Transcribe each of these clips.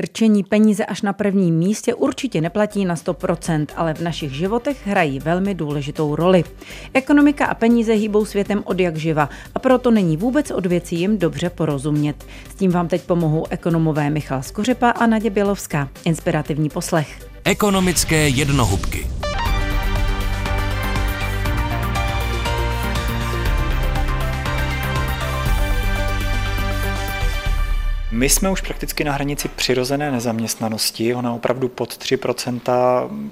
Rčení peníze až na prvním místě určitě neplatí na 100%, ale v našich životech hrají velmi důležitou roli. Ekonomika a peníze hýbou světem od jak živa a proto není vůbec od věcí jim dobře porozumět. S tím vám teď pomohou ekonomové Michal Skořepa a Nadě Bělovská. Inspirativní poslech. Ekonomické jednohubky. My jsme už prakticky na hranici přirozené nezaměstnanosti, ona opravdu pod 3%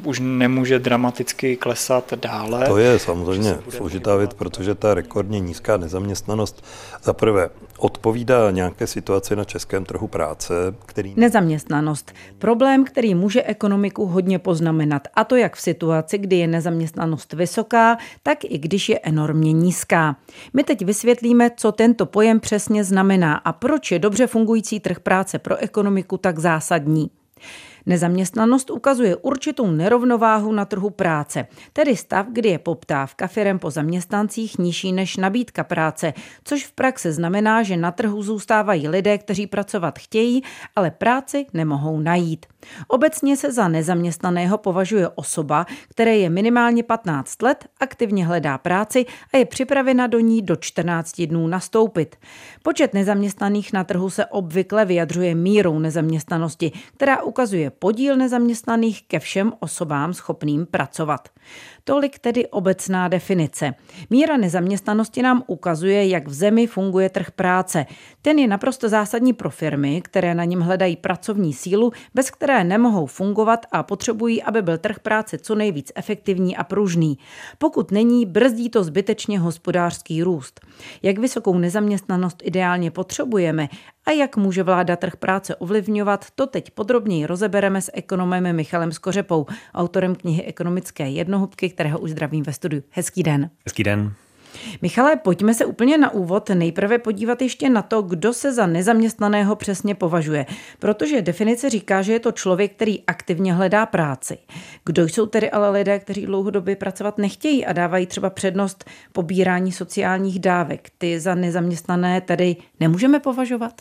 už nemůže dramaticky klesat dále. To je samozřejmě složitá věc, protože ta rekordně nízká nezaměstnanost za prvé odpovídá nějaké situaci na českém trhu práce, který... Nezaměstnanost. Problém, který může ekonomiku hodně poznamenat. A to jak v situaci, kdy je nezaměstnanost vysoká, tak i když je enormně nízká. My teď vysvětlíme, co tento pojem přesně znamená a proč je dobře fungující trh práce pro ekonomiku tak zásadní. Nezaměstnanost ukazuje určitou nerovnováhu na trhu práce, tedy stav, kdy je poptávka firem po zaměstnancích nižší než nabídka práce, což v praxi znamená, že na trhu zůstávají lidé, kteří pracovat chtějí, ale práci nemohou najít. Obecně se za nezaměstnaného považuje osoba, které je minimálně 15 let, aktivně hledá práci a je připravena do ní do 14 dnů nastoupit. Počet nezaměstnaných na trhu se obvykle vyjadřuje mírou nezaměstnanosti, která ukazuje podíl nezaměstnaných ke všem osobám schopným pracovat. Tolik tedy obecná definice. Míra nezaměstnanosti nám ukazuje, jak v zemi funguje trh práce. Ten je naprosto zásadní pro firmy, které na něm hledají pracovní sílu, bez které nemohou fungovat a potřebují, aby byl trh práce co nejvíc efektivní a pružný. Pokud není, brzdí to zbytečně hospodářský růst. Jak vysokou nezaměstnanost ideálně potřebujeme a jak může vláda trh práce ovlivňovat, to teď podrobněji rozebereme s ekonomem Michalem Skořepou, autorem knihy Ekonomické jednohubky, kterého už zdravím ve studiu. Hezký den. Hezký den. Michale, pojďme se úplně na úvod nejprve podívat ještě na to, kdo se za nezaměstnaného přesně považuje, protože definice říká, že je to člověk, který aktivně hledá práci. Kdo jsou tedy ale lidé, kteří dlouhodobě pracovat nechtějí a dávají třeba přednost pobírání sociálních dávek? Ty za nezaměstnané tedy nemůžeme považovat?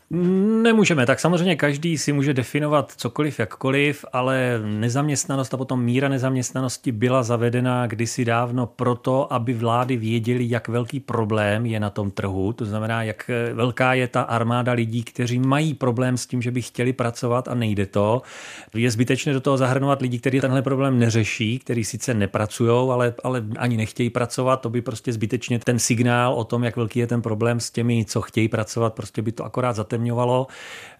Nemůžeme, tak samozřejmě každý si může definovat cokoliv, jakkoliv, ale nezaměstnanost a potom míra nezaměstnanosti byla zavedena kdysi dávno proto, aby vlády věděly, jak velký problém je na tom trhu, to znamená, jak velká je ta armáda lidí, kteří mají problém s tím, že by chtěli pracovat a nejde to. Je zbytečné do toho zahrnovat lidi, kteří tenhle problém neřeší, kteří sice nepracují, ale, ale ani nechtějí pracovat, to by prostě zbytečně ten signál o tom, jak velký je ten problém s těmi, co chtějí pracovat, prostě by to akorát zatemňovalo.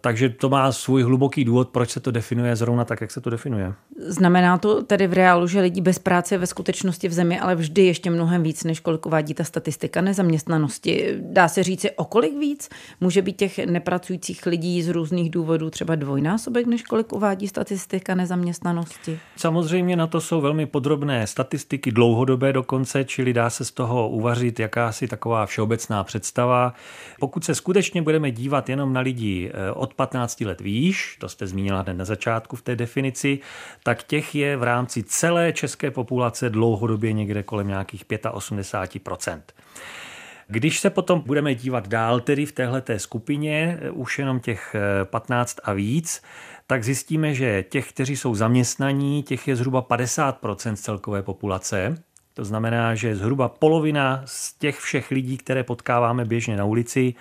Takže to má svůj hluboký důvod, proč se to definuje zrovna tak, jak se to definuje. Znamená to tedy v reálu, že lidí bez práce ve skutečnosti v zemi, ale vždy ještě mnohem víc, než kolik uvádí ta statistika nezaměstnanosti. Dá se říci, o kolik víc může být těch nepracujících lidí z různých důvodů třeba dvojnásobek, než kolik uvádí statistika nezaměstnanosti? Samozřejmě na to jsou velmi podrobné statistiky, dlouhodobé dokonce, čili dá se z toho uvařit jakási taková všeobecná představa. Pokud se skutečně budeme dívat jenom na lidi eh, od 15 let výš, to jste zmínila hned na začátku v té definici, tak těch je v rámci celé české populace dlouhodobě někde kolem nějakých 85 když se potom budeme dívat dál tedy v téhleté skupině, eh, už jenom těch 15 eh, a víc, tak zjistíme, že těch, kteří jsou zaměstnaní, těch je zhruba 50% z celkové populace. To znamená, že zhruba polovina z těch všech lidí, které potkáváme běžně na ulici,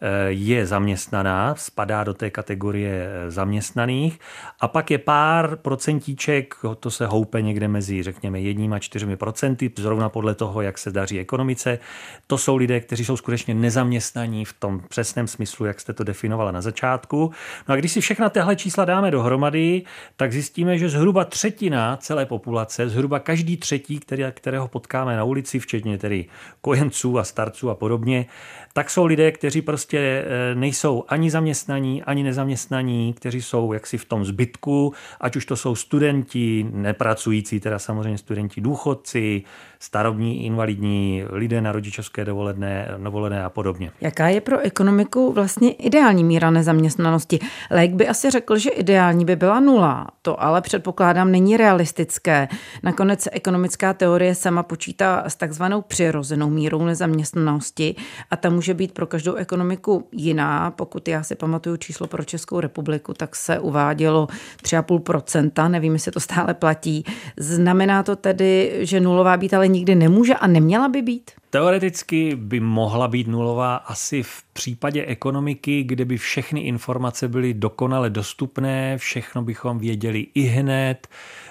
Eh, je zaměstnaná, spadá do té kategorie eh, zaměstnaných a pak je pár procentíček, to se houpe někde mezi, řekněme, jedním a čtyřmi procenty, zrovna podle toho, jak se daří ekonomice. To jsou lidé, kteří jsou skutečně nezaměstnaní v tom přesném smyslu, jak jste to definovala na začátku. No a když si všechna těhle čísla dáme dohromady, tak zjistíme, že zhruba třetina celé populace, zhruba každý třetí, který, kterého potkáme na ulici, včetně tedy kojenců a starců a podobně, tak jsou lidé, kteří prostě eh, nejsou ani zaměstnaní, ani nezaměstnaní, kteří jsou jaksi v tom zbytku, ať už to jsou studenti, nepracující, teda samozřejmě studenti důchodci, starobní, invalidní, lidé na rodičovské dovolené, dovolené a podobně. Jaká je pro ekonomiku vlastně ideální míra nezaměstnanosti? Lék by asi řekl, že ideální by byla nula. To ale předpokládám není realistické. Nakonec ekonomická teorie sama počítá s takzvanou přirozenou mírou nezaměstnanosti a ta může být pro každou ekonomiku jiná. Pokud já si pamatuju číslo pro Českou republiku, tak se uvádělo 3,5%, nevím, jestli to stále platí. Znamená to tedy, že nulová být ale nikdy nemůže a neměla by být? Teoreticky by mohla být nulová asi v případě ekonomiky, kde by všechny informace byly dokonale dostupné, všechno bychom věděli i hned,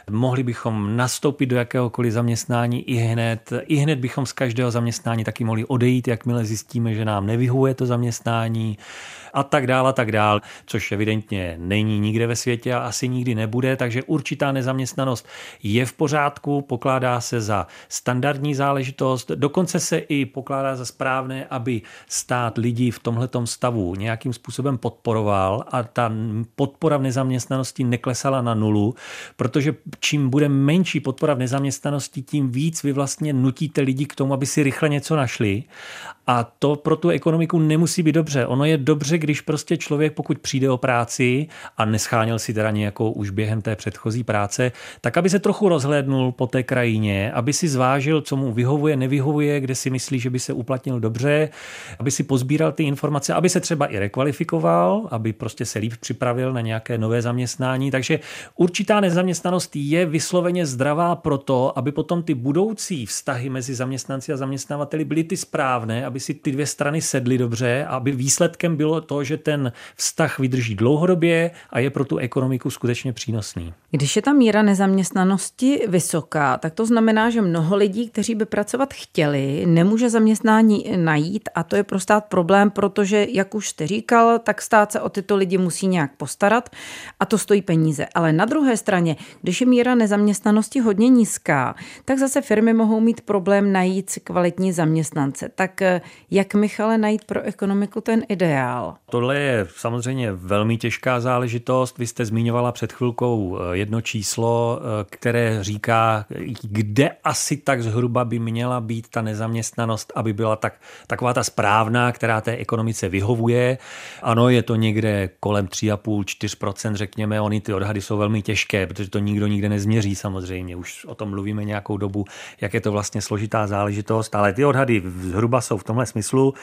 mohli bychom nastoupit do jakéhokoliv zaměstnání i hned, i hned bychom z každého zaměstnání taky mohli odejít, jakmile zjistíme, že nám nevyhuje to zaměstnání a tak dále a tak dále, což evidentně není nikde ve světě a asi nikdy nebude, takže určitá nezaměstnanost je v pořádku, pokládá se za standardní záležitost, dokonce se i pokládá za správné, aby stát lidí v tomhletom stavu nějakým způsobem podporoval a ta podpora v nezaměstnanosti neklesala na nulu, protože čím bude menší podpora v nezaměstnanosti, tím víc vy vlastně nutíte lidi k tomu, aby si rychle něco našli a to pro tu ekonomiku nemusí být dobře. Ono je dobře, když prostě člověk, pokud přijde o práci a nescháněl si teda nějakou už během té předchozí práce, tak aby se trochu rozhlédnul po té krajině, aby si zvážil, co mu vyhovuje, nevyhovuje, kde si myslí, že by se uplatnil dobře, aby si pozbíral ty informace, aby se třeba i rekvalifikoval, aby prostě se líp připravil na nějaké nové zaměstnání. Takže určitá nezaměstnanost je vysloveně zdravá proto, aby potom ty budoucí vztahy mezi zaměstnanci a zaměstnavateli byly ty správné, aby si ty dvě strany sedly dobře, aby výsledkem bylo to, že ten vztah vydrží dlouhodobě a je pro tu ekonomiku skutečně přínosný. Když je ta míra nezaměstnanosti vysoká, tak to znamená, že mnoho lidí, kteří by pracovat chtěli, nemůže zaměstnání najít a to je pro stát problém, protože, jak už jste říkal, tak stát se o tyto lidi musí nějak postarat a to stojí peníze. Ale na druhé straně, když je míra nezaměstnanosti hodně nízká, tak zase firmy mohou mít problém najít kvalitní zaměstnance. Tak jak, Michale, najít pro ekonomiku ten ideál? Tohle je samozřejmě velmi těžká záležitost. Vy jste zmiňovala před chvilkou eh, jedno číslo, eh, které říká, kde asi tak zhruba by měla být ta nezaměstnanost, aby byla tak, taková ta správná, která té ekonomice vyhovuje. Ano, je to někde kolem 3,5-4%, řekněme. Ony ty odhady jsou velmi těžké, protože to nikdo nikde nezměří samozřejmě. Už o tom mluvíme nějakou dobu, jak je to vlastně složitá záležitost, ale ty odhady zhruba jsou v tomhle smyslu.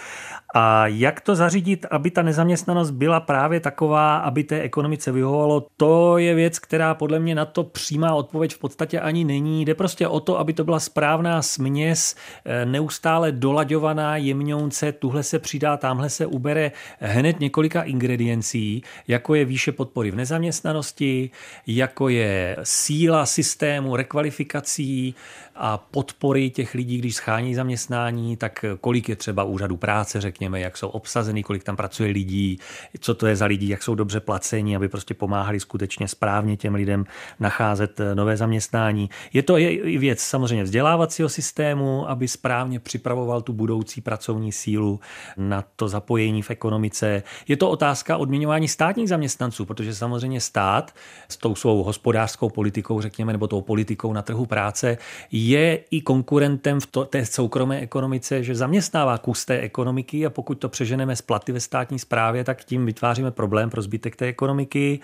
A jak to zařídit, aby ta nezaměstnanost byla právě taková, aby té ekonomice vyhovovalo, to je věc, která podle mě na to přímá odpověď v podstatě ani není. Jde prostě o to, aby to byla správná směs, eh, neustále dolaďovaná jemňounce, tuhle se přidá, tamhle se ubere hned několika ingrediencí, jako je výše podpory v nezaměstnanosti, jako je síla systému rekvalifikací, a podpory těch lidí, když schání zaměstnání, tak kolik je třeba úřadu práce, řekněme, jak jsou obsazeny, kolik tam pracuje lidí, co to je za lidi, jak jsou dobře placeni, aby prostě pomáhali skutečně správně těm lidem nacházet eh, nové zaměstnání. Je to i věc samozřejmě vzdělávacího systému, aby správně připravoval tu budoucí pracovní sílu na to zapojení v ekonomice. Je to otázka odměňování státních zaměstnanců, protože samozřejmě stát s tou svou hospodářskou politikou, řekněme, nebo tou politikou na trhu práce je i konkurentem v to, té soukromé ekonomice, že zaměstnává kus té ekonomiky a pokud to přeženeme z platy ve státní správě, tak tím vytváříme problém pro zbytek té ekonomiky.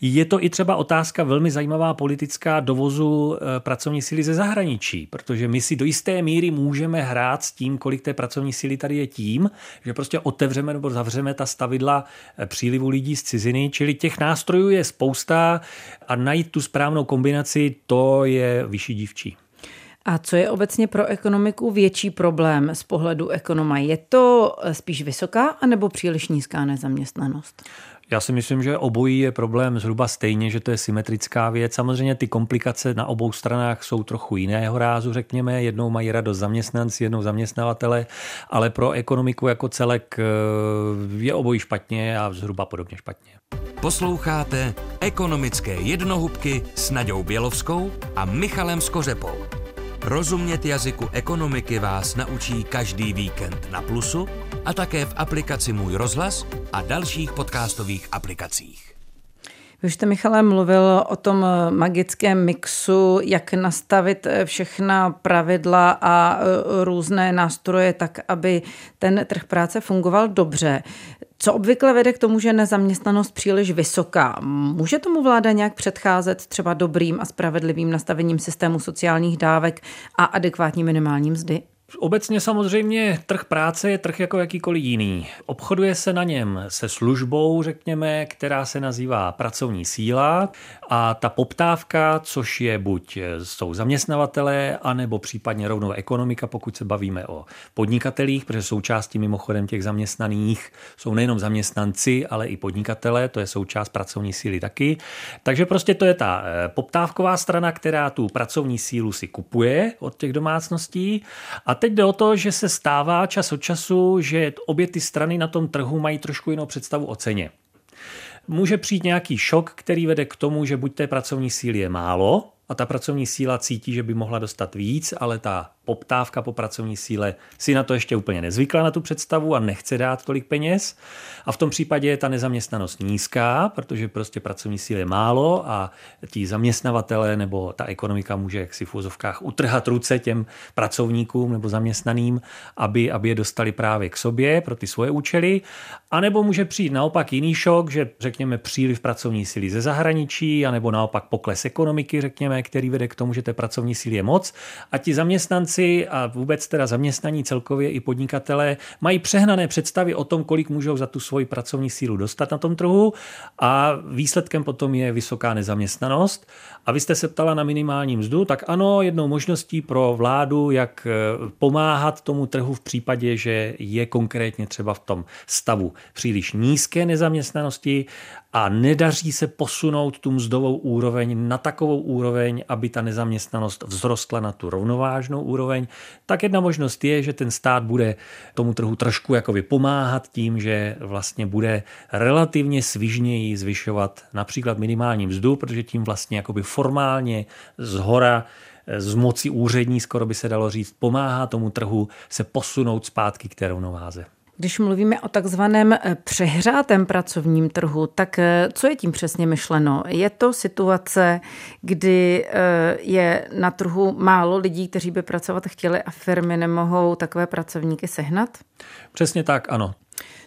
Je to i třeba otázka velmi zajímavá politická dovozu eh, pracovní síly ze zahraničí, protože my si do jisté míry můžeme hrát s tím, kolik té pracovní síly tady je tím, že prostě otevřeme nebo zavřeme ta stavidla eh, přílivu lidí z ciziny, čili těch nástrojů je spousta a najít tu správnou kombinaci, to je vyšší dívčí. A co je obecně pro ekonomiku větší problém z pohledu ekonoma? Je to spíš vysoká anebo příliš nízká nezaměstnanost? Já si myslím, že obojí je problém zhruba stejně, že to je symetrická věc. Samozřejmě ty komplikace na obou stranách jsou trochu jiného rázu, řekněme. Jednou mají radost zaměstnanci, jednou zaměstnavatele, ale pro ekonomiku jako celek eh, je obojí špatně a zhruba podobně špatně. Posloucháte ekonomické jednohubky s Naďou Bělovskou a Michalem Skořepou. Rozumět jazyku ekonomiky vás naučí každý víkend na Plusu a také v aplikaci Můj rozhlas a dalších podcastových aplikacích. Vy už jste, Michale, mluvil o tom magickém mixu, jak nastavit všechna pravidla a různé nástroje tak, aby ten trh práce fungoval dobře. Co obvykle vede k tomu, že nezaměstnanost příliš vysoká? Může tomu vláda nějak předcházet třeba dobrým a spravedlivým nastavením systému sociálních dávek a adekvátní minimální mzdy? Obecně samozřejmě trh práce je trh jako jakýkoliv jiný. Obchoduje se na něm se službou, řekněme, která se nazývá pracovní síla a ta poptávka, což je buď jsou zaměstnavatelé, anebo případně rovnou ekonomika, pokud se bavíme o podnikatelích, protože součástí mimochodem těch zaměstnaných jsou nejenom zaměstnanci, ale i podnikatelé, to je součást pracovní síly taky. Takže prostě to je ta eh, poptávková strana, která tu pracovní sílu si kupuje od těch domácností a teď jde o to, že se stává čas od času, že obě ty strany na tom trhu mají trošku jinou představu o ceně. Může přijít nějaký šok, který vede k tomu, že buď té pracovní síly je málo a ta pracovní síla cítí, že by mohla dostat víc, ale ta poptávka po pracovní síle si na to ještě úplně nezvykla na tu představu a nechce dát tolik peněz. A v tom případě je ta nezaměstnanost nízká, protože prostě pracovní síly je málo a ti zaměstnavatele nebo ta ekonomika může jaksi v úzovkách utrhat ruce těm pracovníkům nebo zaměstnaným, aby, aby je dostali právě k sobě pro ty svoje účely. A nebo může přijít naopak jiný šok, že řekněme příliv pracovní síly ze zahraničí, anebo naopak pokles ekonomiky, řekněme, který vede k tomu, že té pracovní síly je moc a ti zaměstnanci zaměstnanci a vůbec teda zaměstnaní celkově i podnikatelé mají přehnané představy o tom, kolik můžou za tu svoji pracovní sílu dostat na tom trhu a výsledkem potom je vysoká nezaměstnanost. A vy jste se ptala na minimální mzdu, tak ano, jednou možností pro vládu, jak eh, pomáhat tomu trhu v případě, že je konkrétně třeba v tom stavu příliš nízké nezaměstnanosti a nedaří se posunout tu mzdovou úroveň na takovou úroveň, aby ta nezaměstnanost vzrostla na tu rovnovážnou úroveň, tak jedna možnost je, že ten stát bude tomu trhu trošku jako pomáhat tím, že vlastně bude relativně svižněji zvyšovat například minimální mzdu, protože tím vlastně jakoby formálně z hora z moci úřední, skoro by se dalo říct, pomáhá tomu trhu se posunout zpátky k té rovnováze. Když mluvíme o takzvaném eh, přehrátém pracovním trhu, tak eh, co je tím přesně myšleno? Je to situace, kdy eh, je na trhu málo lidí, kteří by pracovat chtěli a firmy nemohou takové pracovníky sehnat? Přesně tak, ano.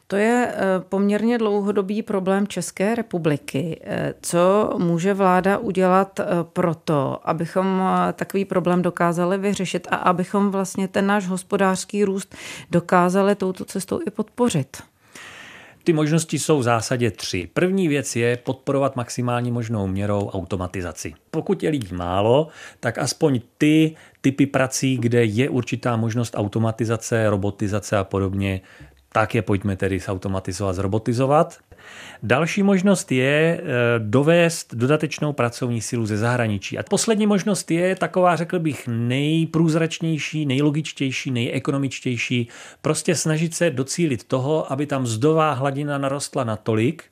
To je eh, poměrně dlouhodobý problém České republiky. Eh, co může vláda udělat eh, pro to, abychom takový problém dokázali vyřešit a abychom vlastně ten náš hospodářský růst dokázali touto cestou i podpořit? Ty možnosti jsou v zásadě tři. První věc je podporovat maximální možnou měrou automatizaci. Pokud je lidí málo, tak aspoň ty typy prací, kde je určitá možnost automatizace, robotizace a podobně, tak je pojďme tedy zautomatizovat, zrobotizovat. Další možnost je eh, dovést dodatečnou pracovní sílu ze zahraničí. A poslední možnost je taková, řekl bych, nejprůzračnější, nejlogičtější, nejekonomičtější. Prostě snažit se docílit toho, aby tam mzdová hladina narostla natolik,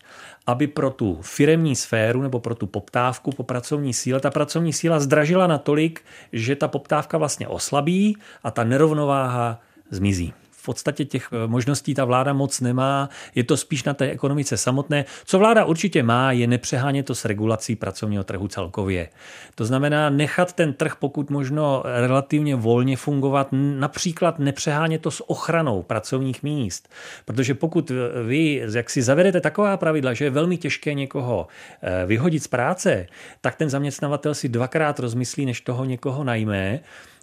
aby pro tu firemní sféru nebo pro tu poptávku po pracovní síle ta pracovní síla zdražila natolik, že ta poptávka vlastně oslabí a ta nerovnováha zmizí podstatě těch eh, možností ta vláda moc nemá, je to spíš na té ekonomice samotné. Co vláda určitě má, je nepřehánět to s regulací pracovního trhu celkově. To znamená nechat ten trh pokud možno relativně volně fungovat, například nepřehánět to s ochranou pracovních míst. Protože pokud vy jak si zavedete taková pravidla, že je velmi těžké někoho eh, vyhodit z práce, tak ten zaměstnavatel si dvakrát rozmyslí, než toho někoho najme.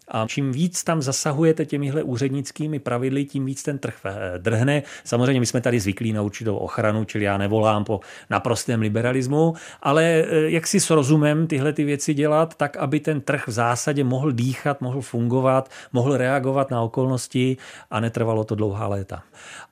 A čím víc tam zasahujete těmihle úřednickými pravidly, tím víc ten trh eh, drhne. Samozřejmě my jsme tady zvyklí na určitou ochranu, čili já nevolám po naprostém liberalismu, ale eh, jak si s rozumem tyhle ty věci dělat, tak aby ten trh v zásadě mohl dýchat, mohl fungovat, mohl reagovat na okolnosti a netrvalo to dlouhá léta.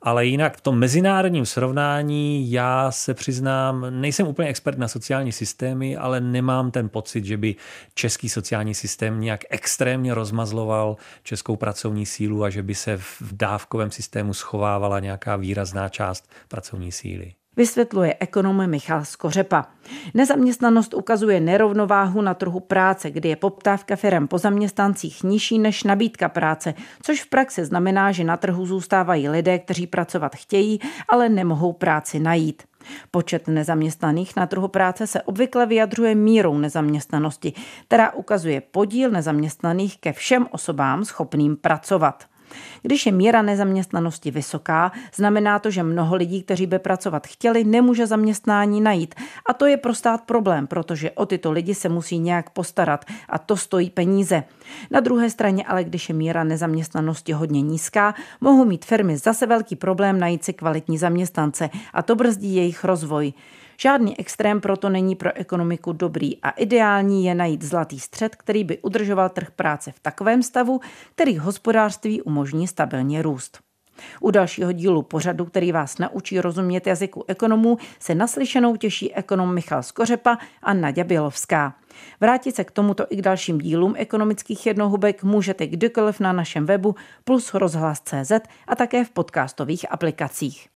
Ale jinak v tom mezinárodním srovnání já se přiznám, nejsem úplně expert na sociální systémy, ale nemám ten pocit, že by český sociální systém nějak extrémně rozmazloval českou pracovní sílu a že by se v dávkovém systému schovávala nějaká výrazná část pracovní síly. Vysvětluje ekonom Michal Skořepa. Nezaměstnanost ukazuje nerovnováhu na trhu práce, kdy je poptávka firm po zaměstnancích nižší než nabídka práce, což v praxi znamená, že na trhu zůstávají lidé, kteří pracovat chtějí, ale nemohou práci najít. Počet nezaměstnaných na trhu práce se obvykle vyjadřuje mírou nezaměstnanosti, která ukazuje podíl nezaměstnaných ke všem osobám schopným pracovat. Když je míra nezaměstnanosti vysoká, znamená to, že mnoho lidí, kteří by pracovat chtěli, nemůže zaměstnání najít. A to je pro stát problém, protože o tyto lidi se musí nějak postarat a to stojí peníze. Na druhé straně ale, když je míra nezaměstnanosti hodně nízká, mohou mít firmy zase velký problém najít si kvalitní zaměstnance a to brzdí jejich rozvoj. Žádný extrém proto není pro ekonomiku dobrý a ideální je najít zlatý střed, který by udržoval trh práce v takovém stavu, který hospodářství umožní stabilně růst. U dalšího dílu pořadu, který vás naučí rozumět jazyku ekonomů, se naslyšenou těší ekonom Michal Skořepa a Nadia Bělovská. Vrátit se k tomuto i k dalším dílům ekonomických jednohubek můžete kdykoliv na našem webu plus rozhlas.cz a také v podcastových aplikacích.